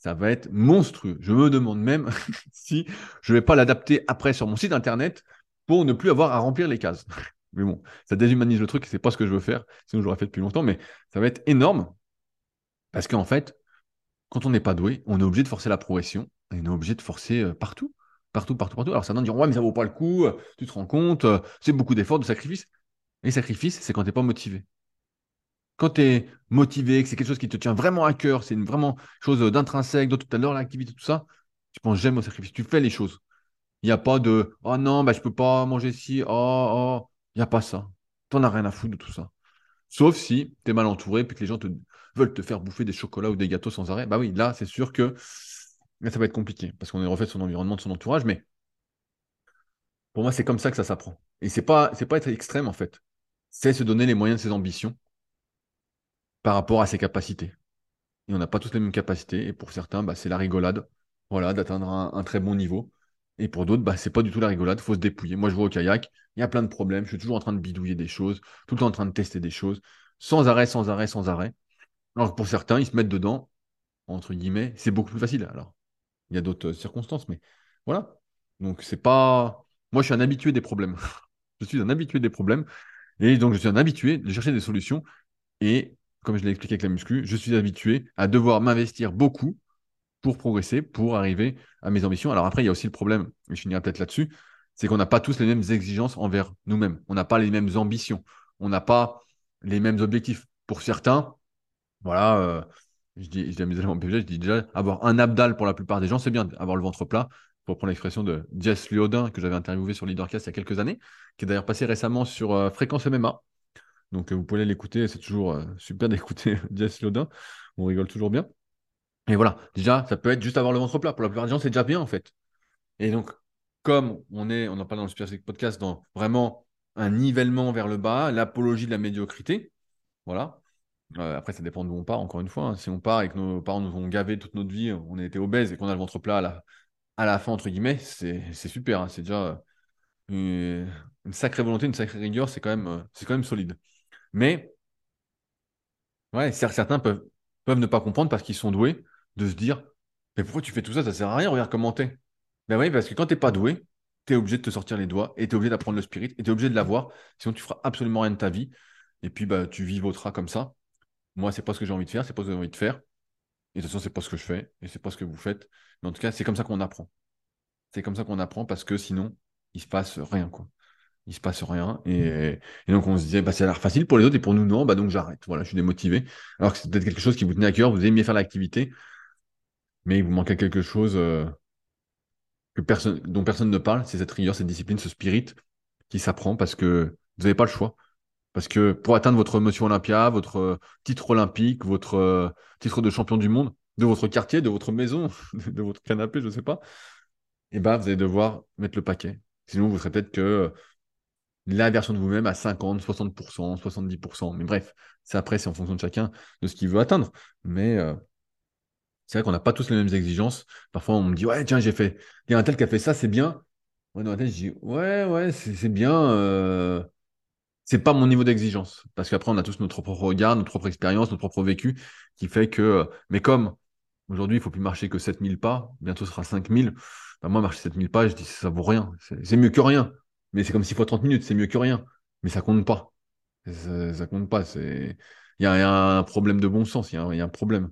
Speaker 1: ça va être monstrueux. Je me demande même <laughs> si je ne vais pas l'adapter après sur mon site internet pour ne plus avoir à remplir les cases. <laughs> Mais bon, ça déshumanise le truc, c'est pas ce que je veux faire, sinon j'aurais fait depuis longtemps, mais ça va être énorme. Parce qu'en fait, quand on n'est pas doué, on est obligé de forcer la progression, et on est obligé de forcer euh, partout, partout, partout, partout. Alors certains diront, ouais, mais ça vaut pas le coup, euh, tu te rends compte, euh, c'est beaucoup d'efforts, de sacrifices. Les sacrifices, c'est quand tu n'es pas motivé. Quand tu es motivé, que c'est quelque chose qui te tient vraiment à cœur, c'est vraiment chose d'intrinsèque, de tout à l'heure, l'activité, tout ça, tu penses j'aime au sacrifice, tu fais les choses. Il n'y a pas de Oh non, bah, je ne peux pas manger ci, oh, oh. Il n'y a pas ça. Tu n'en as rien à foutre de tout ça. Sauf si tu es mal entouré puis que les gens te, veulent te faire bouffer des chocolats ou des gâteaux sans arrêt. Bah oui, là, c'est sûr que ça va être compliqué parce qu'on est refait de son environnement, de son entourage. Mais pour moi, c'est comme ça que ça s'apprend. Et c'est pas, pas être extrême en fait. C'est se donner les moyens de ses ambitions par rapport à ses capacités. Et on n'a pas tous les mêmes capacités. Et pour certains, bah, c'est la rigolade, voilà, d'atteindre un très bon niveau. Et pour d'autres, bah, c'est pas du tout la rigolade, il faut se dépouiller. Moi, je vois au kayak, il y a plein de problèmes, je suis toujours en train de bidouiller des choses, tout le temps en train de tester des choses, sans arrêt, sans arrêt, sans arrêt. Alors pour certains, ils se mettent dedans, entre guillemets, c'est beaucoup plus facile. Alors, il y a d'autres circonstances, mais voilà. Donc, c'est pas. Moi, je suis un habitué des problèmes. <laughs> je suis un habitué des problèmes. Et donc, je suis un habitué de chercher des solutions. Et comme je l'ai expliqué avec la muscu, je suis habitué à devoir m'investir beaucoup pour progresser, pour arriver à mes ambitions. Alors après, il y a aussi le problème, et je finirai peut-être là-dessus, c'est qu'on n'a pas tous les mêmes exigences envers nous-mêmes. On n'a pas les mêmes ambitions. On n'a pas les mêmes objectifs. Pour certains, voilà, euh, je dis, je déjà, avoir un abdal pour la plupart des gens, c'est bien. Avoir le ventre plat, pour prendre l'expression de Jess Liodin, que j'avais interviewé sur Leadercast il y a quelques années, qui est d'ailleurs passé récemment sur euh, Fréquence MMA. Donc, euh, vous pouvez l'écouter, c'est toujours <laughs> super d'écouter <laughs> Jess Liodin. On rigole toujours bien. Et voilà, déjà, ça peut être juste avoir le ventre plat. Pour la plupart des gens, c'est déjà bien, en fait. Et donc, comme on est, on en parle dans le Super Podcast, dans vraiment un nivellement vers le bas, l'apologie de la médiocrité, voilà. Euh, après, ça dépend d'où on part, encore une fois. Hein. Si on part et que nos parents nous ont gavé toute notre vie, on a été obèses et qu'on a le ventre plat à la, à la fin, entre guillemets, c'est super. Hein. C'est déjà une, une, sacrée volonté, une sacrée rigueur, c'est quand, même, euh, quand même solide. Mais, ouais, certains peuvent, peuvent ne pas comprendre parce qu'ils sont doués de se dire Mais pourquoi tu fais tout ça? Ça sert à rien, regarde comment t'es. Ben oui, parce que quand t'es pas doué, tu es obligé de te sortir les doigts et tu es obligé d'apprendre le spirit et tu es obligé de l'avoir. Sinon, tu feras absolument rien de ta vie. Et puis, bah, tu vivoteras comme ça. Moi, c'est pas ce que j'ai envie de faire, c'est pas ce que j'ai envie de faire. Et de toute façon, c'est pas ce que je fais et c'est pas ce que vous faites. Mais en tout cas, c'est comme ça qu'on apprend. C'est comme ça qu'on apprend parce que sinon, il se passe rien, quoi. Il se passe rien. Et, donc, on se disait, bah, ça l'air facile pour les autres et pour nous, non, bah, donc j'arrête. Voilà, je suis démotivé. Alors que c'est peut-être quelque chose qui vous tenait à cœur, vous aimiez faire l'activité, mais il vous manquait quelque chose euh, dont personne ne parle, c'est cette rigueur, cette discipline, ce spirit qui s'apprend parce que vous n'avez pas le choix. Parce que pour atteindre votre motion Olympia, votre euh, titre olympique, votre euh, titre de champion du monde, de votre quartier, de votre maison, <laughs> de votre canapé, je ne sais pas, eh ben, vous allez devoir mettre le paquet. Sinon, vous serez peut-être que la version de vous-même à 50, 60%, 70%. Mais bref, c'est après, c'est en fonction de chacun de ce qu'il veut atteindre. Mais euh, c'est vrai qu'on n'a pas tous les mêmes exigences. Parfois, on me dit, ouais, tiens, j'ai fait, il y a un tel qui a fait ça, c'est bien. Moi, dans ma tête, je dis, ouais, ouais, c'est bien. Euh... C'est pas mon niveau d'exigence. Parce qu'après, on a tous notre propre regard, notre propre expérience, notre propre vécu qui fait que. Euh, mais comme aujourd'hui, il faut plus marcher que 7000 pas, bientôt ce sera 5000. Bah, moi, marcher 7000 pas, je dis, ça vaut rien. C'est mieux que rien. Mais c'est comme 6 fois 30 minutes, c'est mieux que rien. Mais ça compte pas. Ça, compte pas. Il y, a un problème de bon sens, il y, y a un problème.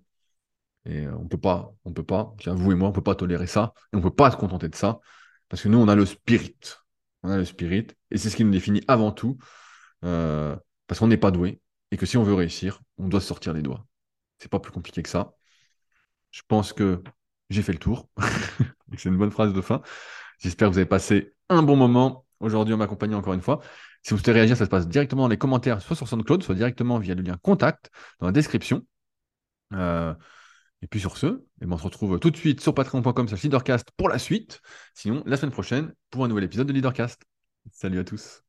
Speaker 1: Et euh, on peut pas, on peut pas, vous et moi, on peut pas tolérer ça. Et on peut pas se contenter de ça. Parce que nous, on a le spirit. On a le spirit. Et c'est ce qui nous définit avant tout. Euh, parce qu'on n'est pas doué. Et que si on veut réussir, on doit sortir les doigts. C'est pas plus compliqué que ça. Je pense que j'ai fait le tour. <laughs> c'est une bonne phrase de fin. J'espère que vous avez passé un bon moment aujourd'hui en m'accompagnant encore une fois. Si vous souhaitez réagir, ça se passe directement dans les commentaires, soit sur SoundCloud, soit directement via le lien contact dans la description. Euh, et puis sur ce, eh ben, on se retrouve tout de suite sur patreon.com leadercast pour la suite. Sinon, la semaine prochaine, pour un nouvel épisode de Leadercast. Salut à tous.